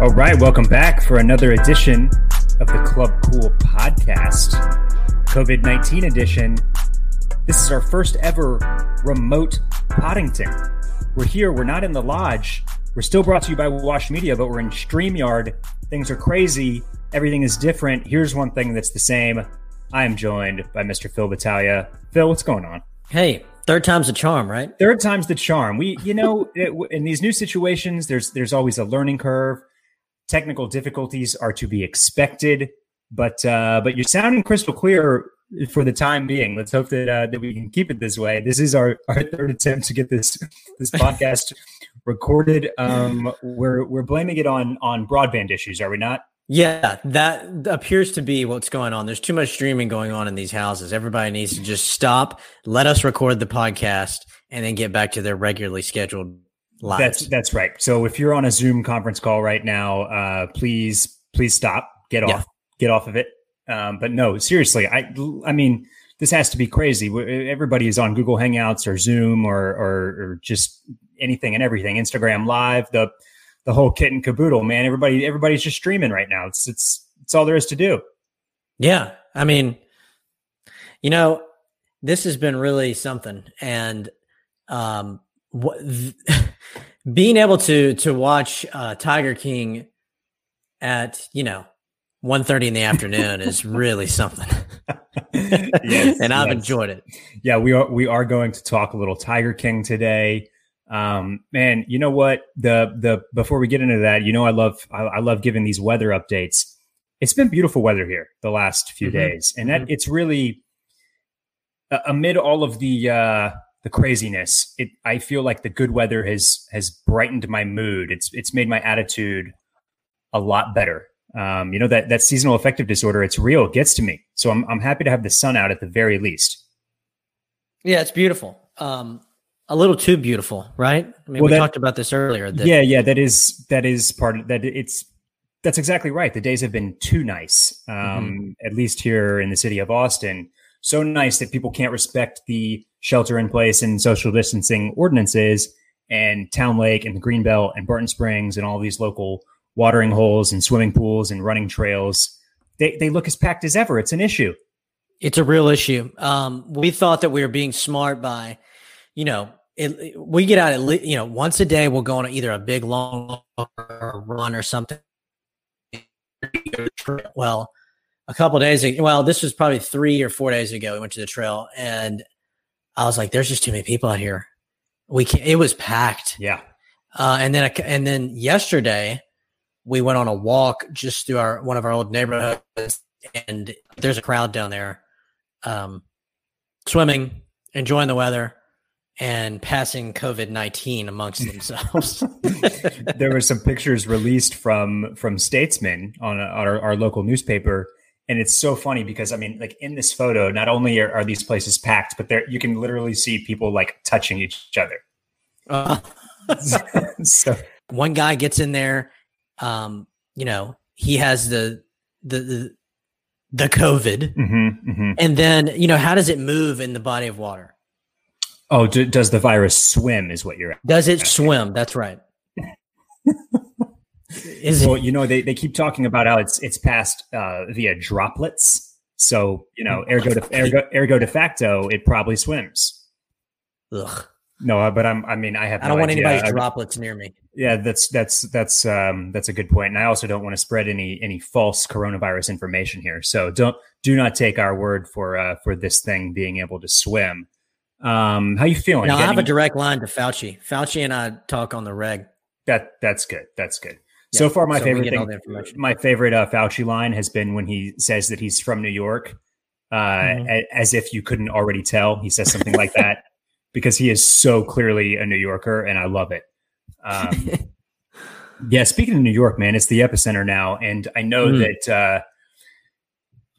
All right, welcome back for another edition of the Club Cool podcast, COVID 19 edition. This is our first ever remote Poddington. We're here, we're not in the lodge. We're still brought to you by Wash Media, but we're in StreamYard. Things are crazy, everything is different. Here's one thing that's the same. I am joined by Mr. Phil Battaglia. Phil, what's going on? Hey, third time's a charm, right? Third time's the charm. We, you know, it, in these new situations, there's there's always a learning curve technical difficulties are to be expected, but uh, but you're sounding crystal clear for the time being. Let's hope that uh, that we can keep it this way. This is our, our third attempt to get this this podcast recorded. Um, we're we're blaming it on on broadband issues, are we not? Yeah, that appears to be what's going on. There's too much streaming going on in these houses. Everybody needs to just stop, let us record the podcast, and then get back to their regularly scheduled lives. That's that's right. So if you're on a Zoom conference call right now, uh, please please stop, get off, yeah. get off of it. Um, but no, seriously, I I mean this has to be crazy. Everybody is on Google Hangouts or Zoom or, or, or just anything and everything. Instagram Live, the the whole kit and caboodle, man. Everybody everybody's just streaming right now. It's it's it's all there is to do. Yeah, I mean, you know, this has been really something, and um, what being able to to watch uh, Tiger King at you know 1.30 in the afternoon is really something. yes, and I've yes. enjoyed it. Yeah, we are we are going to talk a little Tiger King today. Um, man, you know what? The the before we get into that, you know, I love I, I love giving these weather updates. It's been beautiful weather here the last few mm-hmm. days, and that mm-hmm. it's really uh, amid all of the uh, the craziness. It I feel like the good weather has has brightened my mood. It's it's made my attitude a lot better. Um, you know that that seasonal affective disorder. It's real. It gets to me. So I'm I'm happy to have the sun out at the very least. Yeah, it's beautiful. Um, a little too beautiful, right? I mean, well, we that, talked about this earlier. That, yeah, yeah, that is that is part of that. It's that's exactly right. The days have been too nice, um, mm-hmm. at least here in the city of Austin. So nice that people can't respect the shelter in place and social distancing ordinances and Town Lake and the Greenbelt and Barton Springs and all these local watering holes and swimming pools and running trails. They, they look as packed as ever. It's an issue. It's a real issue. Um, we thought that we were being smart by, you know, it, we get out at you know once a day. We'll go on either a big long run or something. Well, a couple days ago, well, this was probably three or four days ago. We went to the trail, and I was like, "There's just too many people out here. We can't." It was packed. Yeah. Uh, and then and then yesterday, we went on a walk just through our one of our old neighborhoods, and there's a crowd down there, um, swimming, enjoying the weather, and passing COVID nineteen amongst themselves. there were some pictures released from from Statesman on, a, on our, our local newspaper and it's so funny because I mean, like in this photo, not only are, are these places packed, but there you can literally see people like touching each other. Uh, so one guy gets in there, um, you know, he has the the the, the COVID, mm-hmm, mm-hmm. and then you know, how does it move in the body of water? Oh, d- does the virus swim? Is what you're? Does it swim? That's right. Is well, you know, they, they keep talking about how it's it's passed uh, via droplets. So you know, ergo de, ergo, ergo de facto, it probably swims. Ugh. No, uh, but I'm. I mean, I have. I don't no want idea. anybody's droplets near me. Yeah, that's that's that's um that's a good point. and I also don't want to spread any any false coronavirus information here. So don't do not take our word for uh for this thing being able to swim. Um, how you feeling? Now, I have a direct line to Fauci. Fauci and I talk on the reg. That that's good. That's good so far, my so favorite thing, my favorite uh, Fauci line has been when he says that he's from New York, uh, mm-hmm. a, as if you couldn't already tell. He says something like that because he is so clearly a New Yorker, and I love it. Um, yeah, speaking of New York, man, it's the epicenter now, and I know mm. that uh,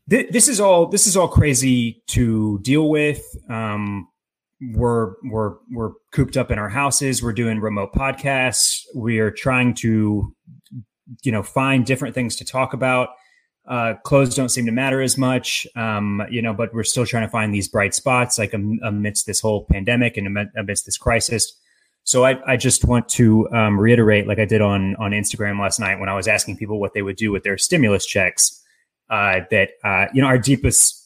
th- this is all this is all crazy to deal with. Um, we're we're we're cooped up in our houses. We're doing remote podcasts. We are trying to you know find different things to talk about uh, clothes don't seem to matter as much um, you know but we're still trying to find these bright spots like amidst this whole pandemic and amidst this crisis So I, I just want to um, reiterate, like I did on on Instagram last night when I was asking people what they would do with their stimulus checks, uh, that uh, you know our deepest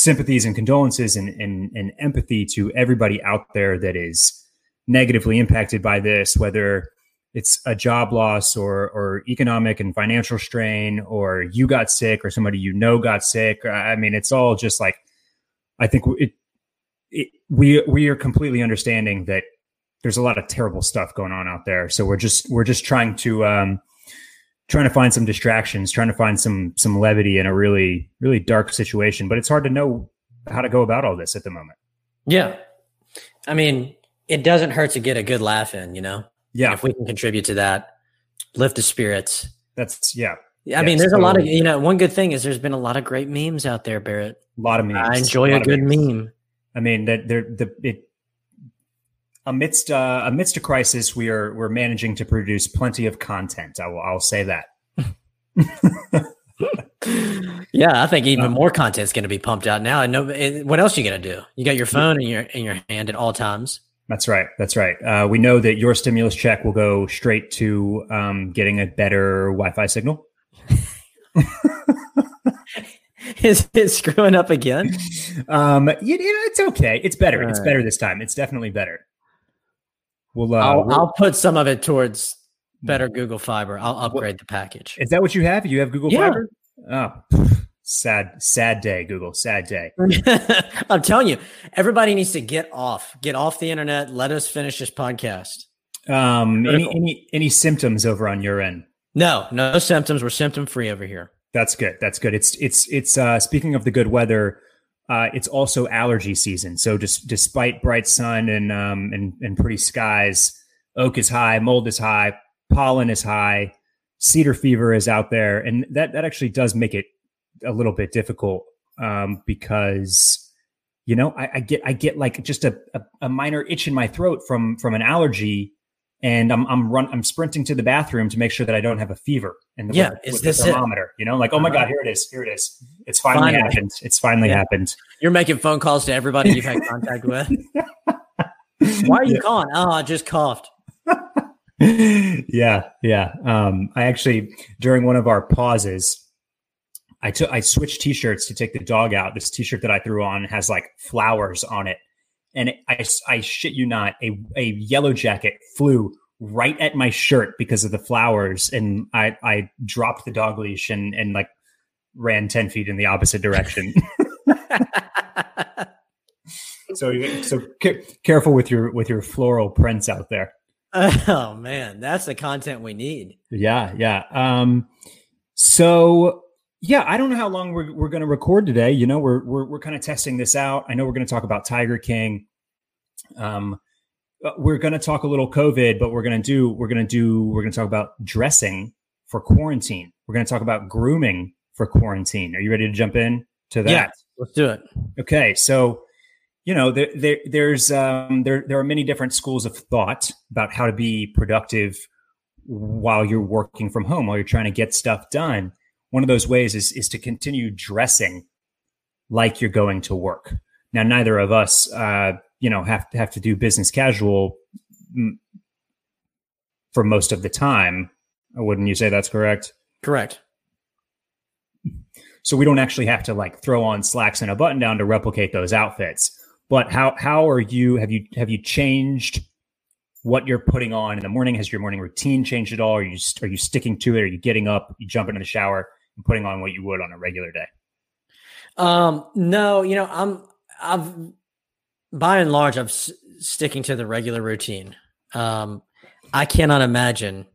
sympathies and condolences and, and, and empathy to everybody out there that is negatively impacted by this, whether it's a job loss or or economic and financial strain, or you got sick, or somebody you know got sick. I mean, it's all just like I think it, it we we are completely understanding that there's a lot of terrible stuff going on out there. So we're just we're just trying to um, trying to find some distractions, trying to find some some levity in a really really dark situation. But it's hard to know how to go about all this at the moment. Yeah, I mean, it doesn't hurt to get a good laugh in, you know. Yeah, if we can contribute to that, lift the spirits. That's yeah. I mean, there's totally. a lot of you know. One good thing is there's been a lot of great memes out there, Barrett. A lot of memes. I enjoy a, a good meme. I mean that they're the it amidst uh, amidst a crisis, we are we're managing to produce plenty of content. I will I'll say that. yeah, I think even um, more content is going to be pumped out now. And no, what else are you going to do? You got your phone in your in your hand at all times. That's right. That's right. Uh, we know that your stimulus check will go straight to um, getting a better Wi-Fi signal. Is it screwing up again? Um, you, you know, it's okay. It's better. All it's right. better this time. It's definitely better. We'll, uh, I'll, we'll, I'll put some of it towards better Google Fiber. I'll upgrade what, the package. Is that what you have? You have Google yeah. Fiber? Oh, sad, sad day, Google. Sad day. I'm telling you, everybody needs to get off, get off the internet. Let us finish this podcast. Um, any, any any symptoms over on your end? No, no symptoms. We're symptom free over here. That's good. That's good. It's it's it's. uh Speaking of the good weather, uh, it's also allergy season. So despite bright sun and um and, and pretty skies, oak is high, mold is high, pollen is high, cedar fever is out there, and that that actually does make it a little bit difficult um, because you know I, I, get I get like just a, a, a minor itch in my throat from from an allergy and I'm I'm run I'm sprinting to the bathroom to make sure that I don't have a fever. And the, yeah, with, is this the thermometer? It? You know, like oh my god, here it is, here it is. It's finally, finally. happened. It's finally yeah. happened. You're making phone calls to everybody you've had contact with. Why are you yeah. calling? Oh, I just coughed. yeah, yeah. Um, I actually during one of our pauses, I took I switched t-shirts to take the dog out. This t-shirt that I threw on has like flowers on it and I, I shit you not, a, a yellow jacket flew right at my shirt because of the flowers, and I, I dropped the dog leash and, and like ran 10 feet in the opposite direction. so so careful with your with your floral prints out there. Oh man, that's the content we need. Yeah, yeah. Um so yeah, I don't know how long we're, we're going to record today. You know, we're we're, we're kind of testing this out. I know we're going to talk about Tiger King. Um, we're going to talk a little COVID, but we're going to do we're going to do we're going to talk about dressing for quarantine. We're going to talk about grooming for quarantine. Are you ready to jump in to that? Yeah, let's do it. Okay, so you know there, there there's um, there there are many different schools of thought about how to be productive while you're working from home while you're trying to get stuff done one of those ways is is to continue dressing like you're going to work. Now, neither of us, uh, you know, have to have to do business casual for most of the time. Wouldn't you say that's correct? Correct. So we don't actually have to like throw on slacks and a button down to replicate those outfits. But how how are you? Have you have you changed what you're putting on in the morning? Has your morning routine changed at all? Are you are you sticking to it? Are you getting up? You jump into the shower? And putting on what you would on a regular day? Um, no, you know, I'm, I've, by and large, I'm s- sticking to the regular routine. Um, I cannot imagine.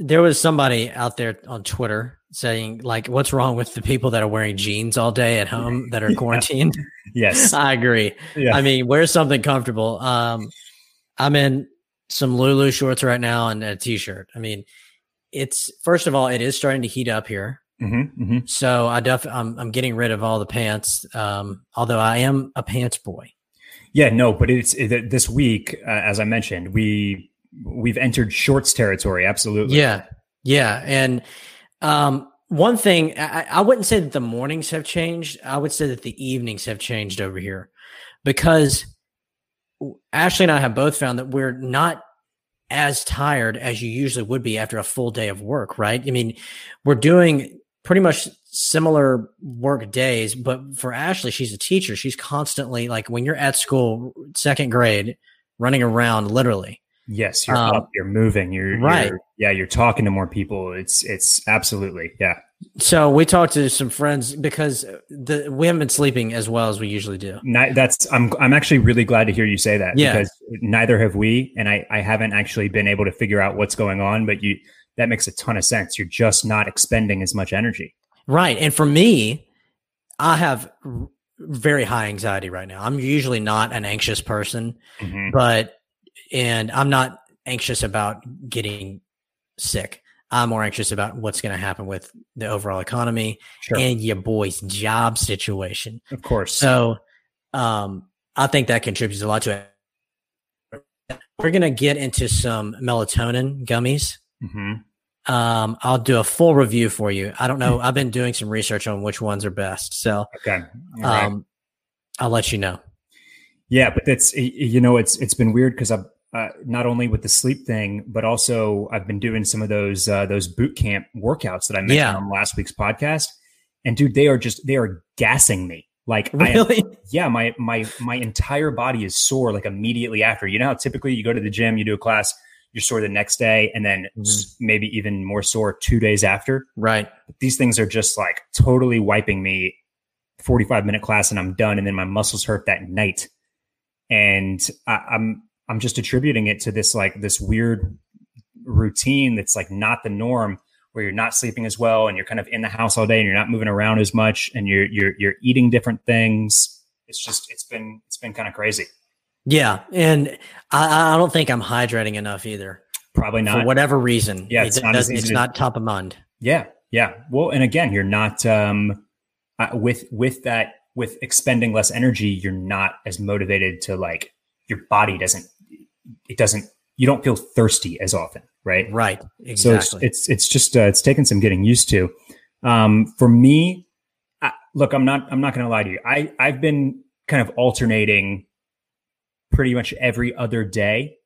There was somebody out there on Twitter saying, like, what's wrong with the people that are wearing jeans all day at home that are quarantined? yes. I agree. Yeah. I mean, wear something comfortable. Um, I'm in some Lulu shorts right now and a t shirt. I mean, it's first of all, it is starting to heat up here. Mm-hmm, mm-hmm. So I def I'm, I'm getting rid of all the pants. Um, although I am a pants boy. Yeah, no, but it's it, this week, uh, as I mentioned, we we've entered shorts territory. Absolutely. Yeah, yeah, and um, one thing I, I wouldn't say that the mornings have changed. I would say that the evenings have changed over here because Ashley and I have both found that we're not as tired as you usually would be after a full day of work, right? I mean, we're doing pretty much similar work days, but for Ashley, she's a teacher. She's constantly like when you're at school, second grade, running around literally. Yes, you're um, up, you're moving, you're right. You're, yeah, you're talking to more people. It's it's absolutely yeah. So we talked to some friends because the we haven't been sleeping as well as we usually do. that's I'm I'm actually really glad to hear you say that yeah. because neither have we, and I I haven't actually been able to figure out what's going on. But you that makes a ton of sense. You're just not expending as much energy. Right, and for me, I have very high anxiety right now. I'm usually not an anxious person, mm-hmm. but and I'm not anxious about getting sick. I'm more anxious about what's going to happen with the overall economy sure. and your boy's job situation. Of course. So, um, I think that contributes a lot to it. We're going to get into some melatonin gummies. Mm-hmm. Um, I'll do a full review for you. I don't know. I've been doing some research on which ones are best. So, okay. Right. Um, I'll let you know. Yeah, but that's you know it's it's been weird because I've uh, not only with the sleep thing, but also I've been doing some of those uh, those boot camp workouts that I mentioned yeah. on last week's podcast. And dude, they are just they are gassing me. Like really? Am, yeah, my my my entire body is sore like immediately after. You know how typically you go to the gym, you do a class, you're sore the next day, and then mm-hmm. maybe even more sore two days after. Right. But these things are just like totally wiping me. 45 minute class and I'm done, and then my muscles hurt that night. And I, I'm I'm just attributing it to this like this weird routine that's like not the norm where you're not sleeping as well and you're kind of in the house all day and you're not moving around as much and you're you're you're eating different things. It's just it's been it's been kind of crazy. Yeah, and I, I don't think I'm hydrating enough either. Probably not for whatever reason. Yeah, it's, it not, it's not top of mind. Yeah, yeah. Well, and again, you're not um, uh, with with that with expending less energy. You're not as motivated to like your body doesn't it doesn't you don't feel thirsty as often, right? Right. Exactly. So it's it's, it's just uh, it's taken some getting used to. Um, for me, I, look, I'm not I'm not going to lie to you. I I've been kind of alternating pretty much every other day.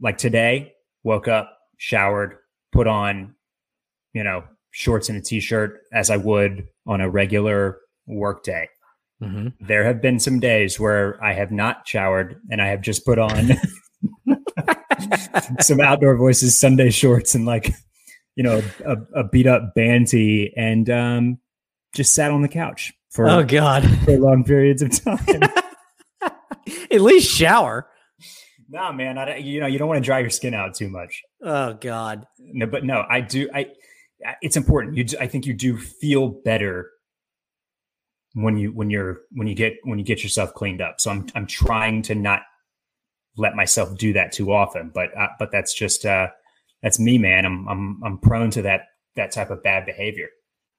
Like today, woke up, showered, put on, you know, shorts and a t-shirt as I would on a regular work day. Mm-hmm. There have been some days where I have not showered and I have just put on some outdoor voices Sunday shorts and like you know a, a beat up banty and um, just sat on the couch for oh god for long periods of time. At least shower. Nah, man, I, you know you don't want to dry your skin out too much. Oh god. No, but no, I do. I it's important. You, I think you do feel better when you when you're when you get when you get yourself cleaned up. So I'm I'm trying to not let myself do that too often. But uh, but that's just uh, that's me, man. I'm I'm I'm prone to that that type of bad behavior.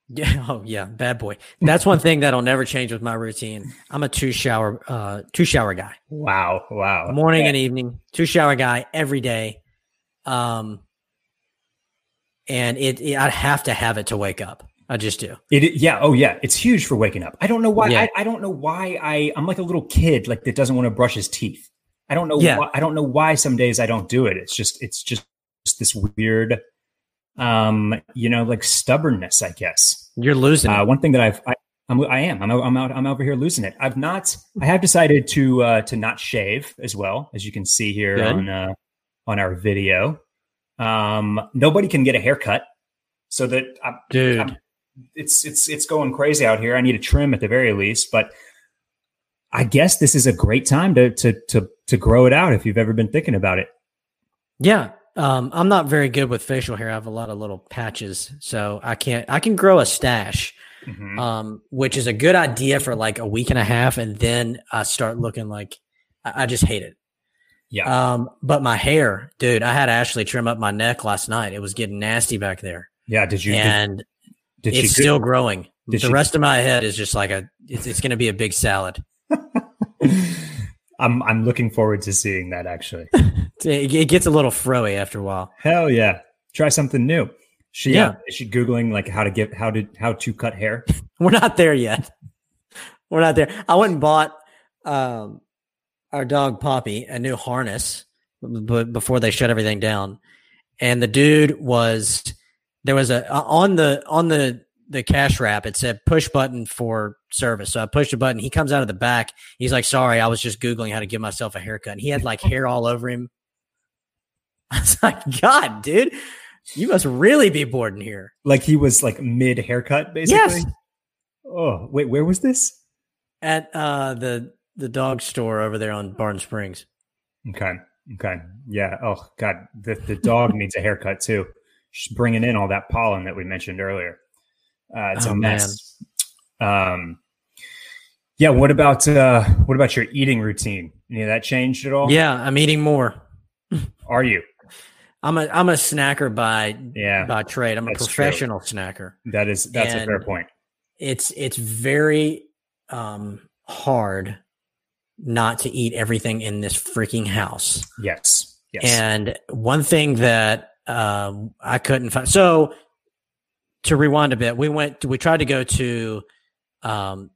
Yeah. Oh yeah, bad boy. That's one thing that'll never change with my routine. I'm a two shower uh two shower guy. Wow. Wow. Morning and evening, two shower guy every day. Um and it, it I'd have to have it to wake up. I just do. It, yeah. Oh, yeah. It's huge for waking up. I don't know why. Yeah. I, I, don't know why I. I'm like a little kid, like that doesn't want to brush his teeth. I don't know. Yeah. Why, I don't know why. Some days I don't do it. It's just. It's just, just this weird, um, you know, like stubbornness. I guess you're losing. Uh, one thing that I've. I, I'm, I am. I'm, I'm out. I'm over here losing it. I've not. I have decided to uh, to not shave as well as you can see here Good. on uh, on our video. Um, nobody can get a haircut, so that I'm, dude. I'm, it's it's it's going crazy out here. I need a trim at the very least, but I guess this is a great time to to to to grow it out if you've ever been thinking about it. Yeah. Um, I'm not very good with facial hair. I have a lot of little patches, so I can't. I can grow a stash, mm-hmm. um, which is a good idea for like a week and a half, and then I start looking like I, I just hate it. Yeah. Um, but my hair, dude, I had Ashley trim up my neck last night. It was getting nasty back there. Yeah. Did you? And did, did it's still growing. Did the rest of my head is just like a. It's, it's going to be a big salad. I'm I'm looking forward to seeing that. Actually, it gets a little froey after a while. Hell yeah! Try something new. She yeah. Uh, is she googling like how to get how to how to cut hair? We're not there yet. We're not there. I went and bought. Um, our dog Poppy a new harness before they shut everything down, and the dude was there was a on the on the the cash wrap it said push button for service. So I pushed a button. He comes out of the back. He's like, "Sorry, I was just googling how to give myself a haircut." And he had like hair all over him. I was like, "God, dude." You must really be bored in here. Like he was like mid haircut, basically. Yes. Oh wait, where was this? At uh the the dog store over there on Barton Springs. Okay. Okay. Yeah. Oh God, the the dog needs a haircut too. Bringing in all that pollen that we mentioned earlier. Uh, it's oh, a mess. Um. Yeah. What about uh what about your eating routine? Any of that changed at all? Yeah, I'm eating more. Are you? I'm a I'm a snacker by yeah by trade. I'm a professional true. snacker. That is that's and a fair point. It's it's very um, hard not to eat everything in this freaking house. Yes. Yes. And one thing that um, I couldn't find. So to rewind a bit, we went. We tried to go to um,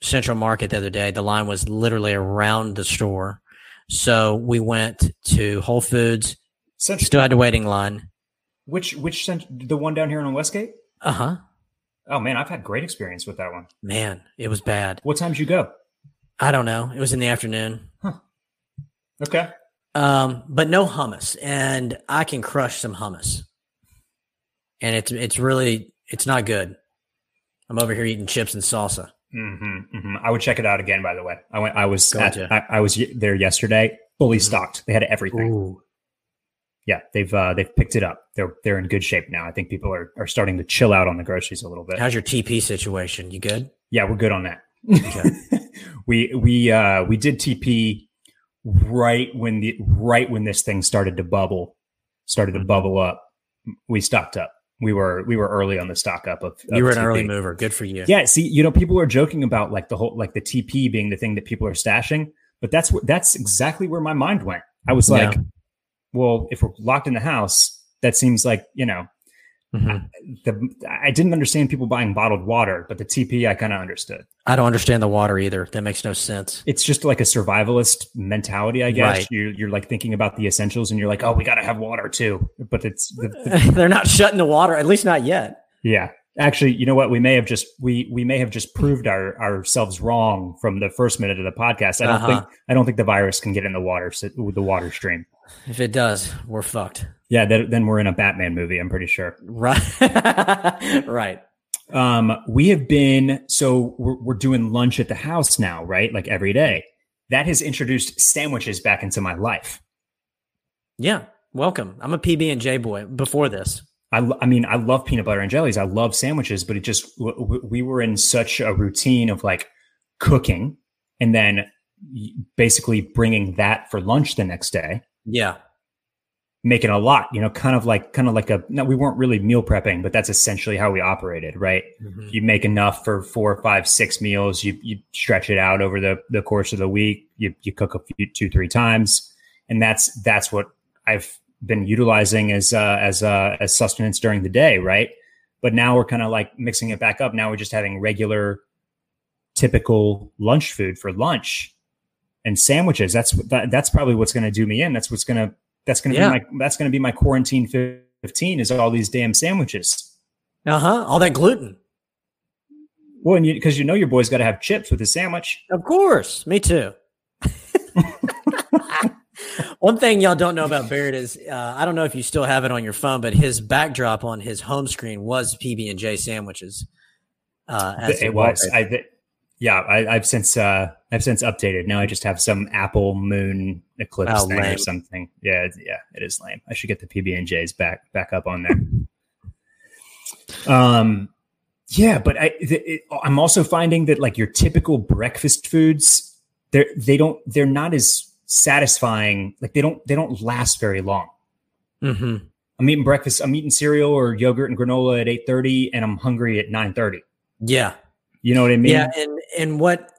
Central Market the other day. The line was literally around the store. So we went to Whole Foods Central. Still had a waiting line. Which which cent- the one down here on Westgate? Uh huh. Oh man, I've had great experience with that one. Man, it was bad. What time did you go? I don't know. It was in the afternoon. Huh. Okay. Um, but no hummus, and I can crush some hummus, and it's it's really it's not good. I'm over here eating chips and salsa. Mm-hmm, mm-hmm. I would check it out again. By the way, I went. I was at, I, I, was there yesterday, fully mm-hmm. stocked. They had everything. Ooh yeah, they've uh, they've picked it up. They're they're in good shape now. I think people are are starting to chill out on the groceries a little bit. How's your TP situation? You good? Yeah, we're good on that. Okay. we we uh we did TP right when the right when this thing started to bubble, started to mm-hmm. bubble up. We stocked up. We were we were early on the stock up of. of you were an TP. early mover. Good for you. Yeah. See, you know, people are joking about like the whole like the TP being the thing that people are stashing, but that's what that's exactly where my mind went. I was like. Yeah well, if we're locked in the house, that seems like, you know, mm-hmm. the, I didn't understand people buying bottled water, but the TP I kind of understood. I don't understand the water either. That makes no sense. It's just like a survivalist mentality, I guess. Right. You're, you're like thinking about the essentials and you're like, oh, we got to have water too. But it's, the, the, they're not shutting the water, at least not yet. Yeah. Actually, you know what? We may have just we we may have just proved our ourselves wrong from the first minute of the podcast. I don't uh-huh. think I don't think the virus can get in the water the water stream. If it does, we're fucked. Yeah, that, then we're in a Batman movie. I'm pretty sure. Right. right. Um, we have been so we're, we're doing lunch at the house now, right? Like every day. That has introduced sandwiches back into my life. Yeah, welcome. I'm a PB and J boy. Before this, I, I mean, I love peanut butter and jellies. I love sandwiches, but it just we were in such a routine of like cooking and then basically bringing that for lunch the next day yeah. Making a lot, you know, kind of like kind of like a no, we weren't really meal prepping, but that's essentially how we operated, right? Mm-hmm. You make enough for four, five, six meals. You you stretch it out over the the course of the week. You you cook a few, two, three times, and that's that's what I've been utilizing as uh, as uh, as sustenance during the day, right? But now we're kind of like mixing it back up. Now we're just having regular, typical lunch food for lunch, and sandwiches. That's that, that's probably what's going to do me in. That's what's going to that's going to yeah. be my that's going to be my quarantine fifteen is all these damn sandwiches. Uh huh. All that gluten. Well, and because you, you know your boy's got to have chips with his sandwich. Of course, me too. One thing y'all don't know about Barrett is uh, I don't know if you still have it on your phone, but his backdrop on his home screen was PB and J sandwiches. Uh, it was. I, yeah, I, have since uh, I've since updated. Now I just have some Apple Moon Eclipse oh, thing lame. or something. Yeah, yeah, it is lame. I should get the PB and J's back back up on there. Um, yeah, but I it, I'm also finding that like your typical breakfast foods, they're they don't they're not as satisfying. Like they don't they don't last very long. Mm-hmm. I'm eating breakfast. I'm eating cereal or yogurt and granola at 8:30, and I'm hungry at 9:30. Yeah, you know what I mean? Yeah, and and what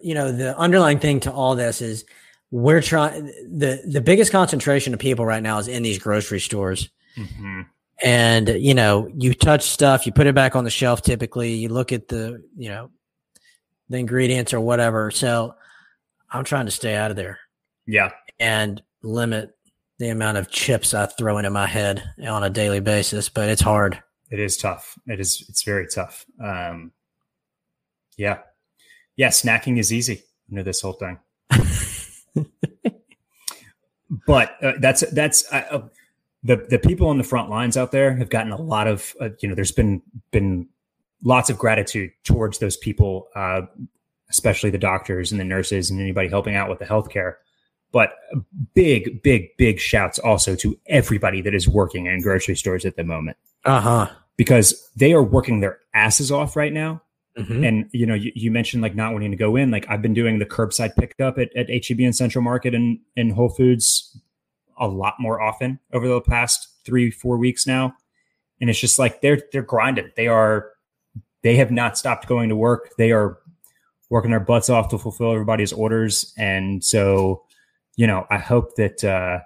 you know the underlying thing to all this is we're trying the the biggest concentration of people right now is in these grocery stores. Mm-hmm. And you know, you touch stuff, you put it back on the shelf. Typically, you look at the you know the ingredients or whatever. So I'm trying to stay out of there. Yeah. And limit the amount of chips I throw into my head on a daily basis, but it's hard. It is tough. It is. It's very tough. Um, yeah, yeah. Snacking is easy under this whole thing. but uh, that's that's uh, the the people on the front lines out there have gotten a lot of uh, you know. There's been been lots of gratitude towards those people, uh, especially the doctors and the nurses and anybody helping out with the healthcare. But big, big, big shouts also to everybody that is working in grocery stores at the moment. Uh huh. Because they are working their asses off right now. Mm-hmm. And you know, you, you, mentioned like not wanting to go in. Like I've been doing the curbside pickup at, at HEB and Central Market and, and Whole Foods a lot more often over the past three, four weeks now. And it's just like they're they're grinding. They are they have not stopped going to work. They are working their butts off to fulfill everybody's orders. And so you know, I hope that uh,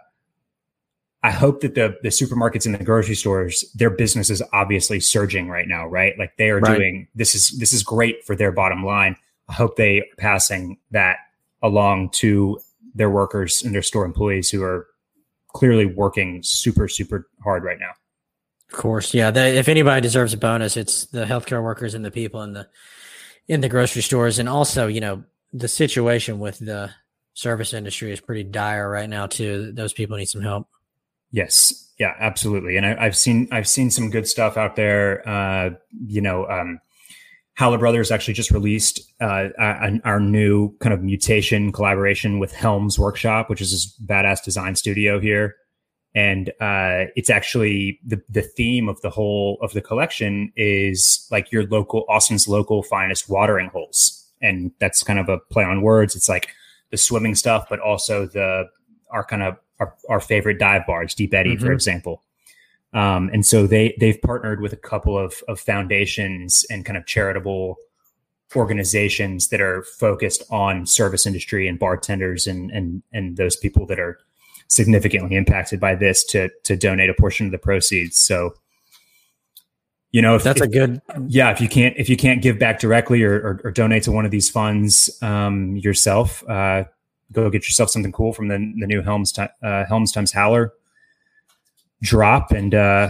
I hope that the the supermarkets and the grocery stores, their business is obviously surging right now, right? Like they are right. doing this is this is great for their bottom line. I hope they are passing that along to their workers and their store employees who are clearly working super super hard right now. Of course, yeah. The, if anybody deserves a bonus, it's the healthcare workers and the people in the in the grocery stores, and also you know the situation with the service industry is pretty dire right now too. Those people need some help. Yes, yeah, absolutely. And I, have seen I've seen some good stuff out there. Uh, you know, um, Howler Brothers actually just released uh, our new kind of mutation collaboration with Helms Workshop, which is this badass design studio here. And uh, it's actually the the theme of the whole of the collection is like your local Austin's local finest watering holes, and that's kind of a play on words. It's like the swimming stuff, but also the our kind of our, our favorite dive bars, Deep Eddy, mm-hmm. for example. Um, and so they they've partnered with a couple of of foundations and kind of charitable organizations that are focused on service industry and bartenders and and and those people that are significantly impacted by this to to donate a portion of the proceeds. So you know if that's if, a good yeah if you can't if you can't give back directly or, or, or donate to one of these funds um, yourself uh, go get yourself something cool from the, the new helms uh, helms times howler drop and uh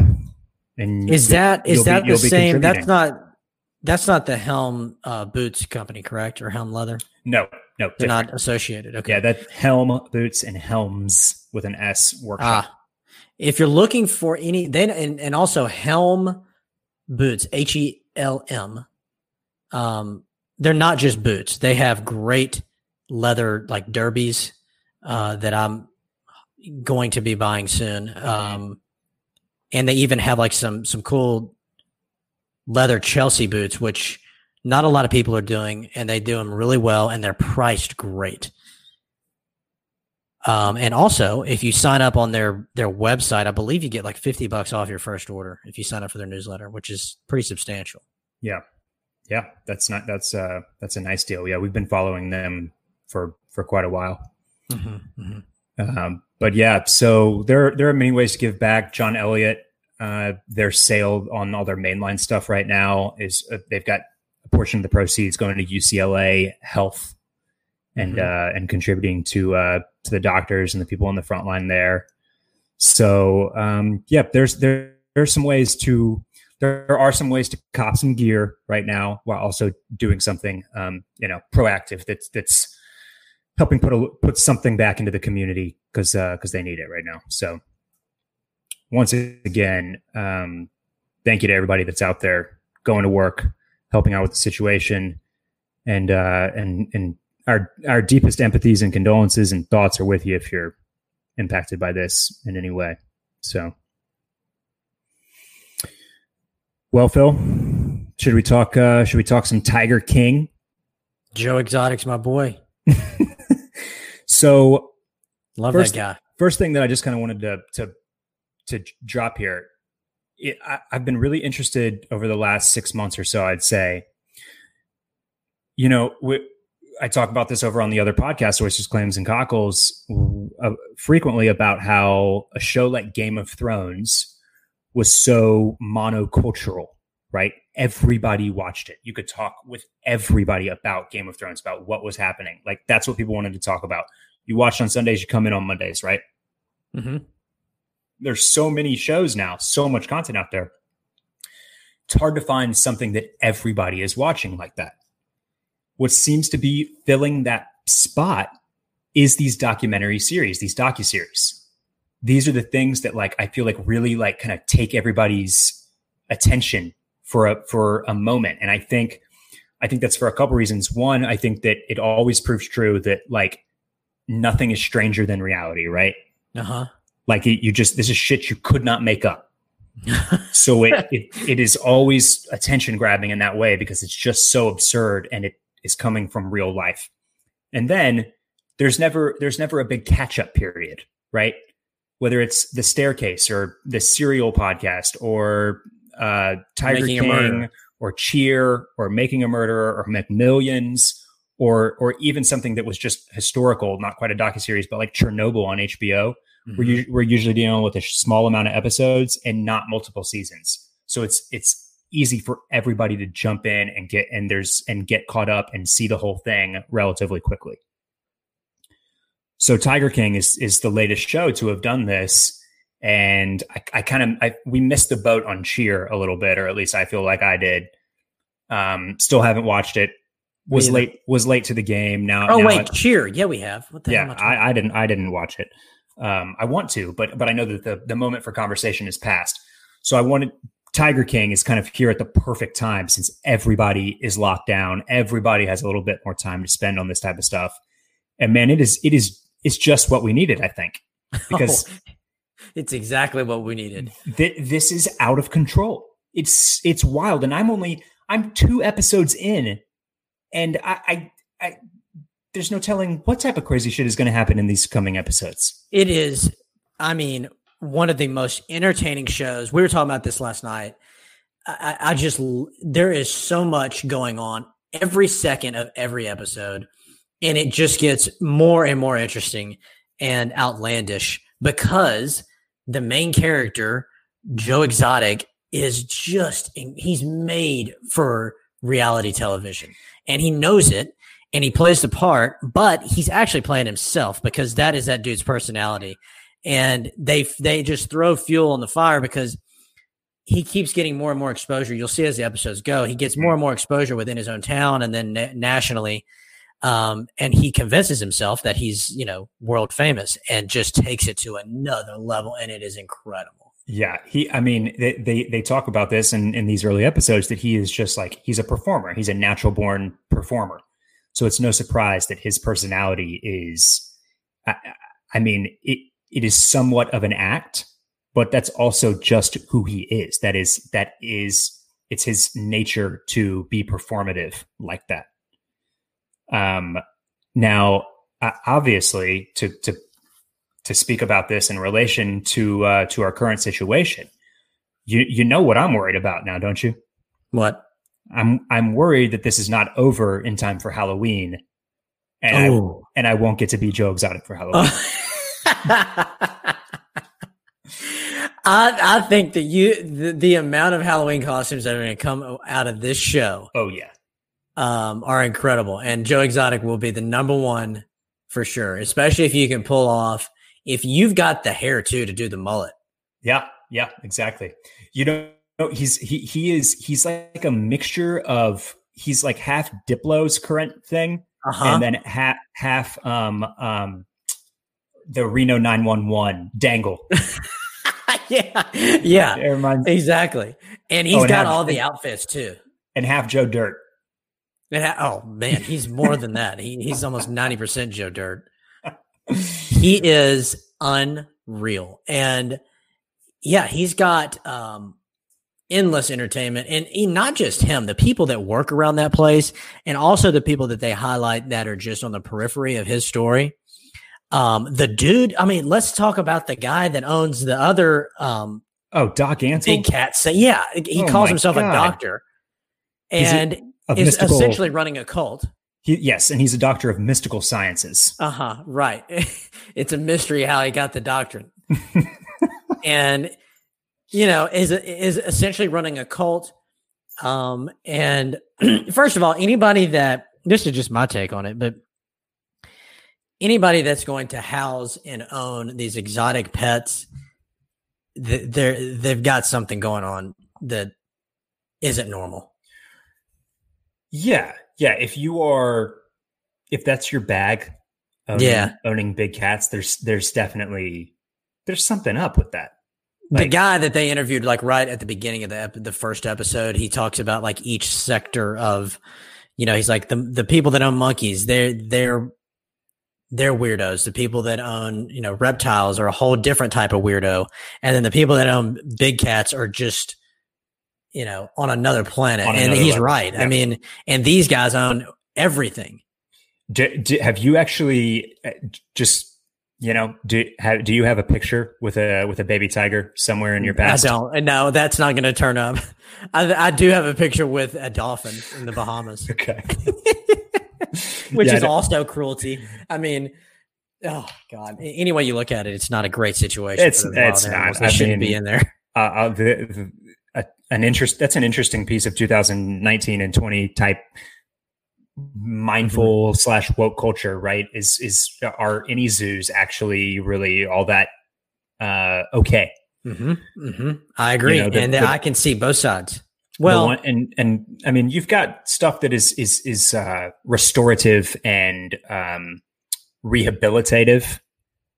and is that is that be, the same? That's not that's not the helm uh, boots company correct? Or helm leather? No no they're different. not associated okay yeah that helm boots and helms with an s workshop ah, if you're looking for any then and, and also helm boots, H E L M. Um, they're not just boots. They have great leather like derbies uh, that I'm going to be buying soon. Um, and they even have like some some cool leather Chelsea boots, which not a lot of people are doing, and they do them really well, and they're priced great. Um, and also, if you sign up on their their website, I believe you get like fifty bucks off your first order if you sign up for their newsletter, which is pretty substantial. Yeah, yeah, that's not that's uh that's a nice deal. Yeah, we've been following them for for quite a while. Mm-hmm, mm-hmm. Um, but yeah, so there there are many ways to give back. John Elliott, uh, their sale on all their mainline stuff right now is uh, they've got a portion of the proceeds going to UCLA Health and mm-hmm. uh, and contributing to uh, to the doctors and the people on the front line there. So um, yeah, there's there there are some ways to there are some ways to cop some gear right now while also doing something um, you know proactive that's that's helping put a put something back into the community because because uh, they need it right now. So once again, um, thank you to everybody that's out there going to work, helping out with the situation, and uh, and and our our deepest empathies and condolences and thoughts are with you if you're impacted by this in any way. So, well, Phil, should we talk? Uh, should we talk some Tiger King? Joe Exotic's my boy. so, love first, that guy. First thing that I just kind of wanted to to to drop here. It, I, I've been really interested over the last six months or so. I'd say, you know, we, I talk about this over on the other podcast, Oysters, Clams, and Cockles, uh, frequently about how a show like Game of Thrones was so monocultural, right? everybody watched it. You could talk with everybody about Game of Thrones, about what was happening. Like that's what people wanted to talk about. You watched on Sundays, you come in on Mondays, right? Mm-hmm. There's so many shows now, so much content out there. It's hard to find something that everybody is watching like that. What seems to be filling that spot is these documentary series, these docu series. These are the things that like I feel like really like kind of take everybody's attention for a for a moment. And I think I think that's for a couple reasons. One, I think that it always proves true that like nothing is stranger than reality, right? Uh-huh. Like it, you just this is shit you could not make up. so it, it it is always attention grabbing in that way because it's just so absurd and it is coming from real life. And then there's never there's never a big catch up period, right? Whether it's the staircase or the serial podcast or uh, Tiger making King or Cheer or Making a Murderer or McMillions or or even something that was just historical, not quite a docu series, but like Chernobyl on HBO. Mm-hmm. We're, we're usually dealing with a small amount of episodes and not multiple seasons, so it's it's easy for everybody to jump in and get and there's and get caught up and see the whole thing relatively quickly. So Tiger King is is the latest show to have done this, and I, I kind of I, we missed the boat on Cheer a little bit, or at least I feel like I did. Um, still haven't watched it. Was late was late to the game. Now, oh now wait, Cheer, yeah, we have. What the yeah, I, I, didn't I didn't watch it. Um, I want to, but but I know that the the moment for conversation is past. So I wanted Tiger King is kind of here at the perfect time since everybody is locked down. Everybody has a little bit more time to spend on this type of stuff. And man, it is it is it's just what we needed, I think, because oh, it's exactly what we needed. Th- this is out of control. It's it's wild, and I'm only I'm two episodes in, and I, I, I there's no telling what type of crazy shit is going to happen in these coming episodes. It is. I mean, one of the most entertaining shows. We were talking about this last night. I, I just there is so much going on every second of every episode and it just gets more and more interesting and outlandish because the main character joe exotic is just he's made for reality television and he knows it and he plays the part but he's actually playing himself because that is that dude's personality and they they just throw fuel on the fire because he keeps getting more and more exposure you'll see as the episodes go he gets more and more exposure within his own town and then na- nationally um, and he convinces himself that he's, you know, world famous and just takes it to another level. And it is incredible. Yeah. He, I mean, they, they, they talk about this in, in these early episodes that he is just like, he's a performer. He's a natural born performer. So it's no surprise that his personality is, I, I mean, it, it is somewhat of an act, but that's also just who he is. That is, that is, it's his nature to be performative like that. Um, now, obviously, to to to speak about this in relation to uh, to our current situation, you you know what I'm worried about now, don't you? What? I'm I'm worried that this is not over in time for Halloween, and oh. I, and I won't get to be Joe Exotic for Halloween. I I think that you the, the amount of Halloween costumes that are going to come out of this show. Oh yeah, um, are incredible. And Joe Exotic will be the number one for sure, especially if you can pull off, if you've got the hair too to do the mullet. Yeah, yeah, exactly. You know, he's he he is he's like a mixture of he's like half Diplo's current thing, uh-huh. and then half half um um the Reno nine one one dangle. yeah, yeah, exactly. And he's oh, and got half, all the outfits too, and half Joe Dirt. Ha- oh man, he's more than that. He, he's almost ninety percent Joe Dirt. He is unreal, and yeah, he's got um, endless entertainment, and he, not just him. The people that work around that place, and also the people that they highlight that are just on the periphery of his story. Um, the dude. I mean, let's talk about the guy that owns the other. Um, oh, Doc Antle, big cat. Say, yeah, he oh calls himself God. a doctor, and of is mystical, essentially running a cult. He, yes, and he's a doctor of mystical sciences. Uh huh. Right. it's a mystery how he got the doctrine, and you know is is essentially running a cult. Um, and first of all, anybody that this is just my take on it, but anybody that's going to house and own these exotic pets, they're they've got something going on that isn't normal. Yeah, yeah. If you are, if that's your bag, owning, yeah, owning big cats, there's there's definitely there's something up with that. Like, the guy that they interviewed, like right at the beginning of the the first episode, he talks about like each sector of, you know, he's like the the people that own monkeys, they're they're they're weirdos. The people that own, you know, reptiles are a whole different type of weirdo, and then the people that own big cats are just, you know, on another planet. On and another he's level. right. Yeah. I mean, and these guys own everything. Do, do, have you actually uh, just you know, do have, do you have a picture with a with a baby tiger somewhere in your past? I don't. No, that's not going to turn up. I, I do have a picture with a dolphin in the Bahamas. okay, which yeah, is also cruelty. I mean, oh god. Any way you look at it, it's not a great situation. It's it's not. They I shouldn't mean, be in there. Uh, uh, the, the, an interest. That's an interesting piece of 2019 and 20 type mindful mm-hmm. slash woke culture, right? Is is are any zoos actually really all that uh, okay? Mm-hmm. Mm-hmm. I agree, you know, the, and the, I can see both sides. Well, one, and and I mean, you've got stuff that is is is uh, restorative and um, rehabilitative,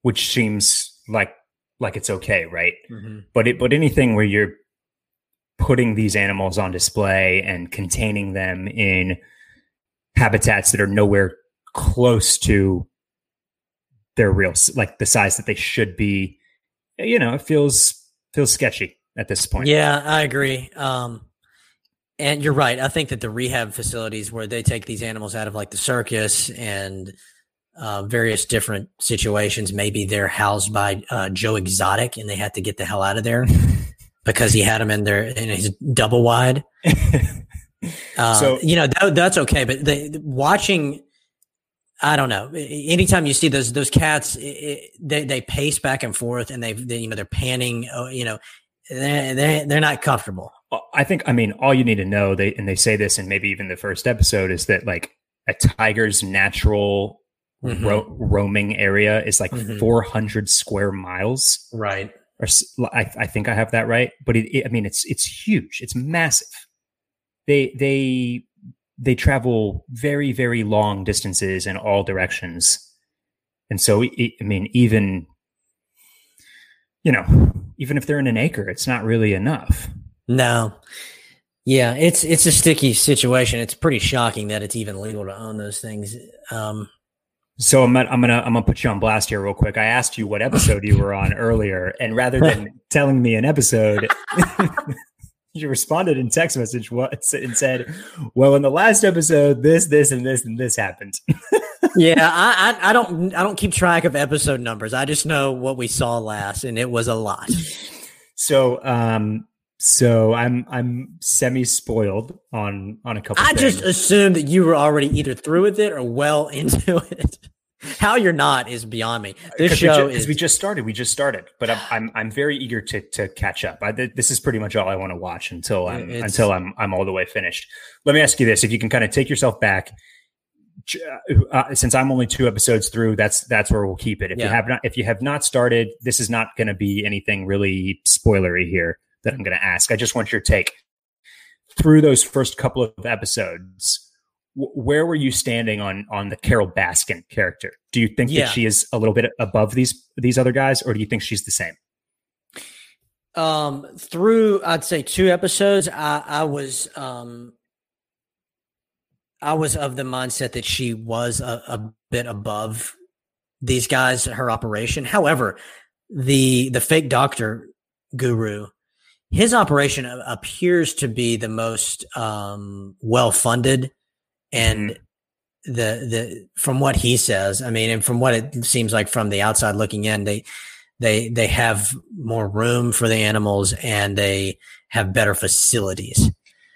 which seems like like it's okay, right? Mm-hmm. But it but anything where you're putting these animals on display and containing them in habitats that are nowhere close to their real like the size that they should be. You know it feels feels sketchy at this point. Yeah i agree. Um and you're right. I think that the rehab facilities where they take these animals out of like the circus and uh, various different situations maybe they're housed by uh, joe exotic and they had to get the hell out of there because he had them in there in his double wide Uh, so you know that, that's okay, but the, watching, I don't know. Anytime you see those those cats, it, they they pace back and forth, and they, they you know they're panning. Oh, you know, they're, they're they're not comfortable. I think I mean all you need to know they and they say this and maybe even the first episode is that like a tiger's natural mm-hmm. ro- roaming area is like mm-hmm. 400 square miles. Right. Or I, I think I have that right, but it, it, I mean it's it's huge. It's massive they they they travel very very long distances in all directions. And so i mean even you know even if they're in an acre it's not really enough. No. Yeah it's it's a sticky situation. It's pretty shocking that it's even legal to own those things. Um so I'm gonna, I'm gonna I'm gonna put you on blast here real quick. I asked you what episode you were on earlier, and rather than telling me an episode, you responded in text message and said, "Well, in the last episode, this, this, and this, and this happened." yeah, I, I, I don't I don't keep track of episode numbers. I just know what we saw last, and it was a lot. So, um, so I'm I'm semi spoiled on on a couple. I things. just assumed that you were already either through with it or well into it. How you're not is beyond me. This show is we just started. We just started, but I'm I'm, I'm very eager to to catch up. I, this is pretty much all I want to watch until I'm it's, until I'm I'm all the way finished. Let me ask you this: if you can kind of take yourself back, uh, since I'm only two episodes through, that's that's where we'll keep it. If yeah. you have not if you have not started, this is not going to be anything really spoilery here that I'm going to ask. I just want your take through those first couple of episodes where were you standing on on the Carole Baskin character? Do you think yeah. that she is a little bit above these these other guys, or do you think she's the same? Um, through I'd say two episodes, I, I was um, I was of the mindset that she was a, a bit above these guys, her operation. However, the the fake doctor guru, his operation appears to be the most um, well funded and the the from what he says, I mean, and from what it seems like from the outside looking in, they they they have more room for the animals and they have better facilities.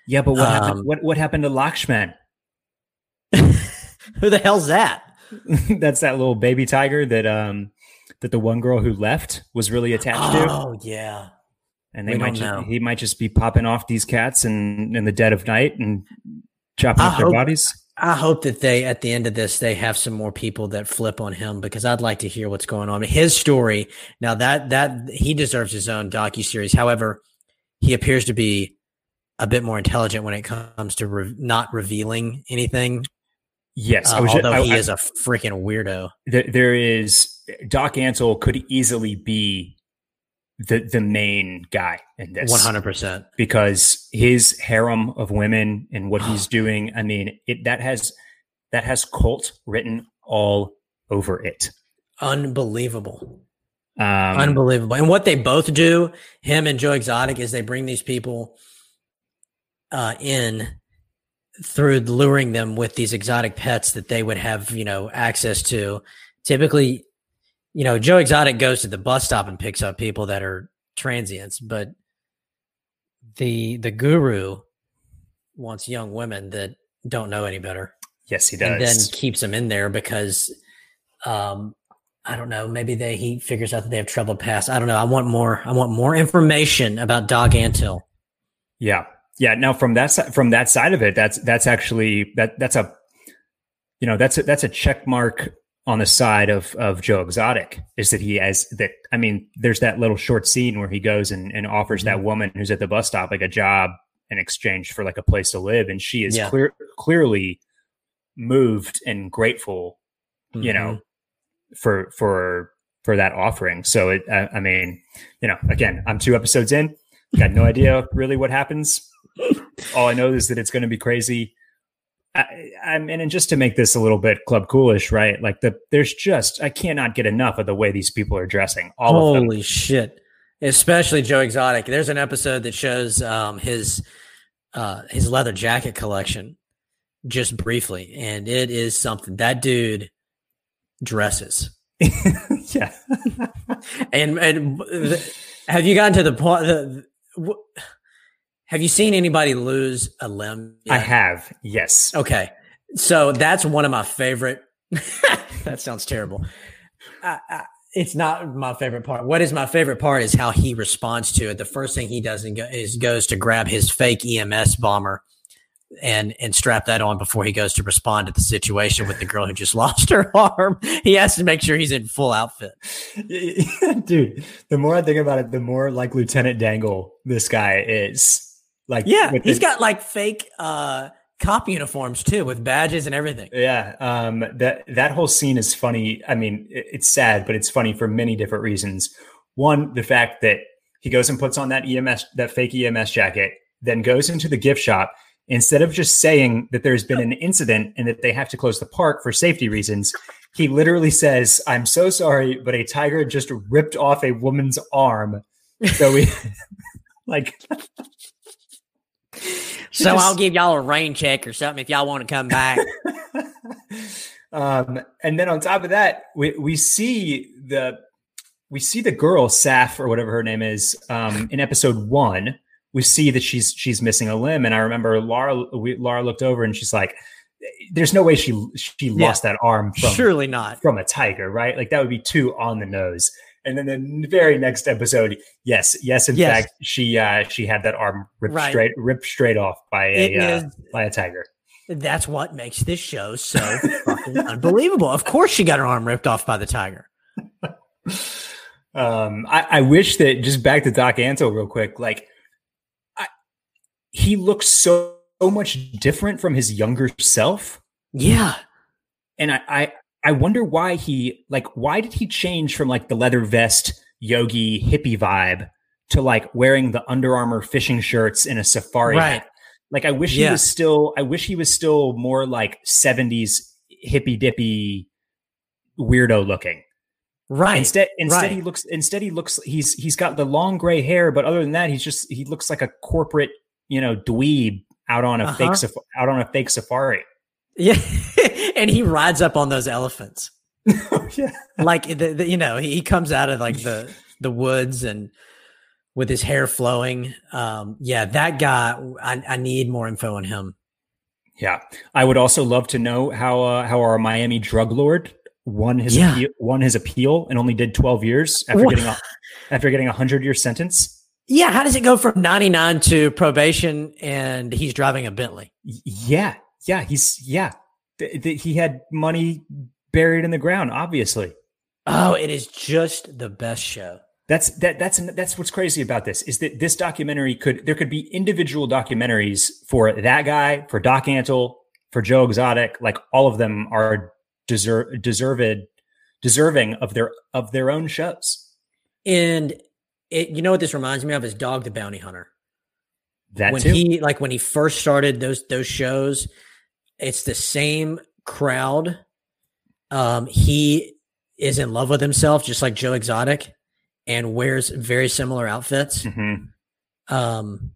Yeah, but what um, happened? What what happened to Lakshman? who the hell's that? That's that little baby tiger that um that the one girl who left was really attached oh, to. Oh yeah. and they we might just, he might just be popping off these cats in in the dead of night and chopping I up their bodies. I hope that they, at the end of this, they have some more people that flip on him because I'd like to hear what's going on. His story now that that he deserves his own docu series. However, he appears to be a bit more intelligent when it comes to re- not revealing anything. Yes, uh, although just, I, he I, is a freaking weirdo. There, there is Doc Antle could easily be the the main guy in this. 100% because his harem of women and what he's doing i mean it that has that has cult written all over it. Unbelievable. Um, unbelievable. And what they both do him and joe exotic is they bring these people uh, in through luring them with these exotic pets that they would have you know access to. Typically you know, Joe Exotic goes to the bus stop and picks up people that are transients, but the the guru wants young women that don't know any better. Yes, he does. And then keeps them in there because um I don't know, maybe they he figures out that they have troubled past. I don't know. I want more I want more information about Doc Antle. Yeah. Yeah, now from that from that side of it, that's that's actually that that's a you know, that's a, that's a check mark on the side of of Joe Exotic is that he has that. I mean, there's that little short scene where he goes and, and offers mm-hmm. that woman who's at the bus stop like a job in exchange for like a place to live, and she is yeah. clear clearly moved and grateful, mm-hmm. you know, mm-hmm. for for for that offering. So it, I, I mean, you know, again, I'm two episodes in, got no idea really what happens. All I know is that it's going to be crazy. I, I mean, and just to make this a little bit club coolish, right? Like the there's just I cannot get enough of the way these people are dressing. All Holy shit! Especially Joe Exotic. There's an episode that shows um, his uh, his leather jacket collection, just briefly, and it is something. That dude dresses. yeah, and and have you gotten to the point? Have you seen anybody lose a limb? Yet? I have. Yes. Okay. So that's one of my favorite. that sounds terrible. I, I, it's not my favorite part. What is my favorite part is how he responds to it. The first thing he does is goes to grab his fake EMS bomber and and strap that on before he goes to respond to the situation with the girl who just lost her arm. He has to make sure he's in full outfit. Dude, the more I think about it, the more like Lieutenant Dangle this guy is. Like yeah, he's the, got like fake uh cop uniforms too with badges and everything. Yeah, um, that that whole scene is funny. I mean, it, it's sad, but it's funny for many different reasons. One, the fact that he goes and puts on that EMS, that fake EMS jacket, then goes into the gift shop. Instead of just saying that there's been an incident and that they have to close the park for safety reasons, he literally says, "I'm so sorry, but a tiger just ripped off a woman's arm." So we like so just, I'll give y'all a rain check or something if y'all want to come back. um, and then on top of that, we, we see the we see the girl Saf or whatever her name is um, in episode one. We see that she's she's missing a limb, and I remember Laura we, Laura looked over and she's like, "There's no way she she yeah, lost that arm. From, surely not from a tiger, right? Like that would be too on the nose." And then the very next episode, yes, yes, in yes. fact, she uh, she had that arm ripped right. straight ripped straight off by a uh, by a tiger. That's what makes this show so fucking unbelievable. Of course, she got her arm ripped off by the tiger. um, I, I, wish that just back to Doc Antle real quick. Like, I, he looks so, so much different from his younger self. Yeah, and I, I I wonder why he like why did he change from like the leather vest yogi hippie vibe to like wearing the Under Armour fishing shirts in a safari right. hat? Like I wish yeah. he was still I wish he was still more like 70s hippy dippy weirdo looking. Right. Instead instead right. he looks instead he looks he's he's got the long gray hair but other than that he's just he looks like a corporate, you know, dweeb out on a uh-huh. fake saf- out on a fake safari. Yeah. and he rides up on those elephants. yeah. Like the, the, you know, he, comes out of like the the woods and with his hair flowing. Um, yeah, that guy. I, I need more info on him. Yeah, I would also love to know how uh, how our Miami drug lord won his yeah. appeal, won his appeal and only did twelve years after what? getting a after getting a hundred year sentence. Yeah, how does it go from 99 to probation and he's driving a Bentley? Yeah, yeah, he's yeah. Th- th- he had money buried in the ground, obviously. Oh, it is just the best show. That's that that's that's what's crazy about this is that this documentary could there could be individual documentaries for that guy, for Doc Antle, for Joe Exotic, like all of them are deserve deserved deserving of their of their own shows. And it, you know what this reminds me of is Dog the Bounty Hunter. That when too? he like when he first started those those shows, it's the same crowd. Um, he is in love with himself, just like Joe Exotic, and wears very similar outfits. Mm-hmm. Um,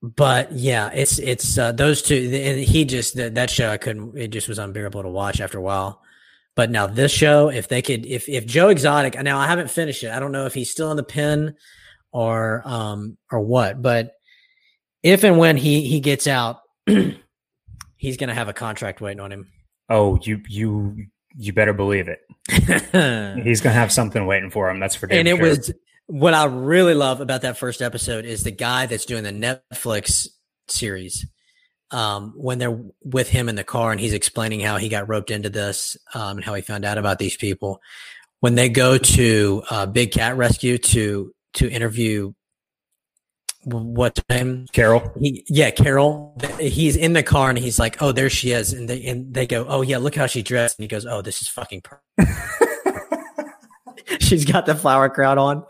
but yeah, it's it's uh, those two. And he just that, that show I couldn't. It just was unbearable to watch after a while. But now this show, if they could, if if Joe Exotic, now I haven't finished it. I don't know if he's still in the pen or um or what. But if and when he he gets out, he's gonna have a contract waiting on him. Oh, you you you better believe it. he's gonna have something waiting for him. That's for damn And it sure. was what I really love about that first episode is the guy that's doing the Netflix series. Um, when they're with him in the car and he's explaining how he got roped into this, um, and how he found out about these people. When they go to uh, Big Cat Rescue to to interview what's time? Carole. He, yeah, Carole. He's in the car and he's like, "Oh, there she is," and they and they go, "Oh yeah, look how she dressed," and he goes, "Oh, this is fucking perfect." She's got the flower crown on,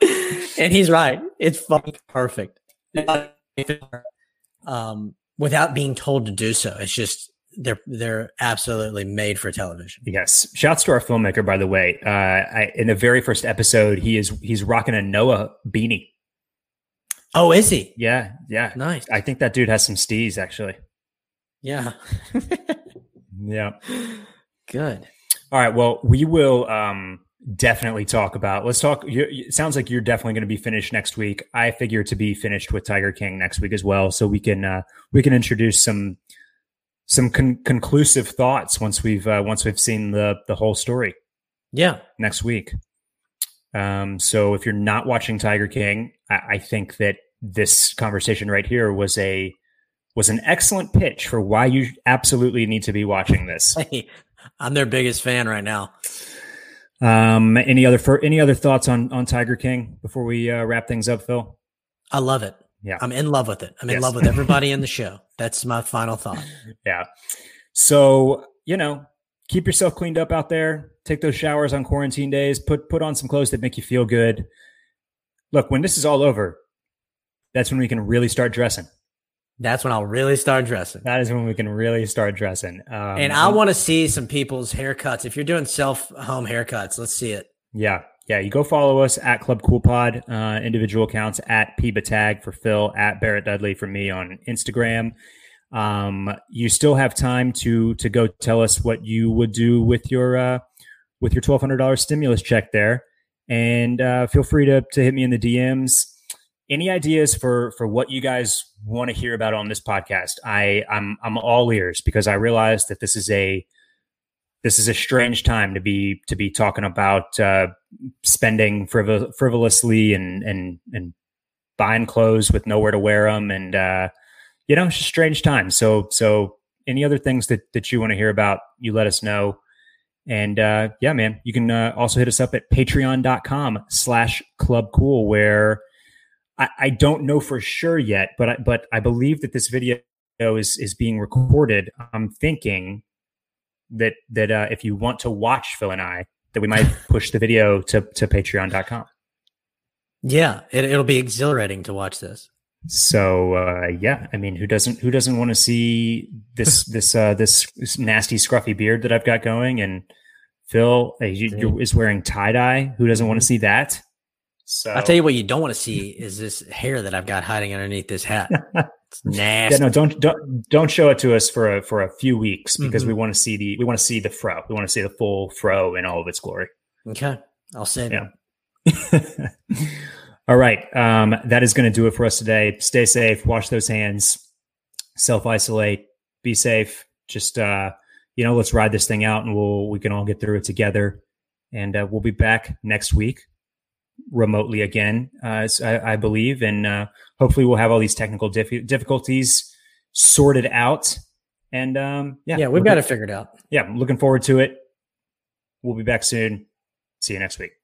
and he's right. It's fucking perfect. Um, without being told to do so, it's just they're they're absolutely made for television. Yes. Shouts to our filmmaker, by the way. Uh, I, in the very first episode, he is he's rocking a Noah beanie. Oh, is he? Yeah, yeah. Nice. I think that dude has some stees, actually. Yeah. Yeah. Good. All right. Well, we will um, definitely talk about. Let's talk. You, it sounds like you're definitely going to be finished next week. I figure to be finished with Tiger King next week as well, so we can uh, we can introduce some some con- conclusive thoughts once we've uh, once we've seen the the whole story. Yeah. Next week. Um, so if you're not watching Tiger King, I, I think that this conversation right here was a was an excellent pitch for why you absolutely need to be watching this. I'm their biggest fan right now. Um, any other for any other thoughts on on Tiger King before we uh, wrap things up, Phil? I love it. Yeah, I'm in love with it. I'm in Yes. love with everybody in the show. That's my final thought. yeah. So you know, keep yourself cleaned up out there. Take those showers on quarantine days. Put put on some clothes that make you feel good. Look, when this is all over, that's when we can really start dressing. That's when I'll really start dressing. That is when we can really start dressing. Um, and I want to see some people's haircuts. If you're doing self home haircuts, let's see it. Yeah. Yeah. You go follow us at Club Cool Pod, uh, individual accounts at Piba Tag for Phil, at Barrett Dudley for me on Instagram. Um, you still have time to to go tell us what you would do with your uh, with your twelve hundred dollars stimulus check there, and uh, feel free to to hit me in the DMs. Any ideas for for what you guys want to hear about on this podcast? I I'm I'm all ears because I realize that this is a this is a strange time to be to be talking about uh, spending frivol- frivolously and and and buying clothes with nowhere to wear them and uh, you know it's just strange times so so any other things that that you want to hear about you let us know and uh, yeah man you can uh, also hit us up at patreon.com slash club cool where I, I don't know for sure yet but I, but I believe that this video is is being recorded I'm thinking that that uh, if you want to watch Phil and I, that we might push the video to to patreon.com. Yeah, it, it'll be exhilarating to watch this. So uh, yeah, I mean, who doesn't who doesn't want to see this this uh, this nasty scruffy beard that I've got going? And Phil uh, is wearing tie dye. Who doesn't want to see that? So I'll tell you what you don't want to see is this hair that I've got hiding underneath this hat. It's nasty. Yeah, no, don't don't don't show it to us for a for a few weeks because Mhm. we want to see the we want to see the fro. We want to see the full fro in all of its glory. Okay, I'll save Yeah. it. All right. Um, that is going to do it for us today. Stay safe, wash those hands, self isolate, be safe. Just, uh, you know, let's ride this thing out and we'll, we can all get through it together. And uh, we'll be back next week remotely again, uh, I, I, believe, and uh, hopefully we'll have all these technical dif- difficulties sorted out. And um, yeah, yeah, we've got it figured out. Yeah, I'm looking forward to it. We'll be back soon. See you next week.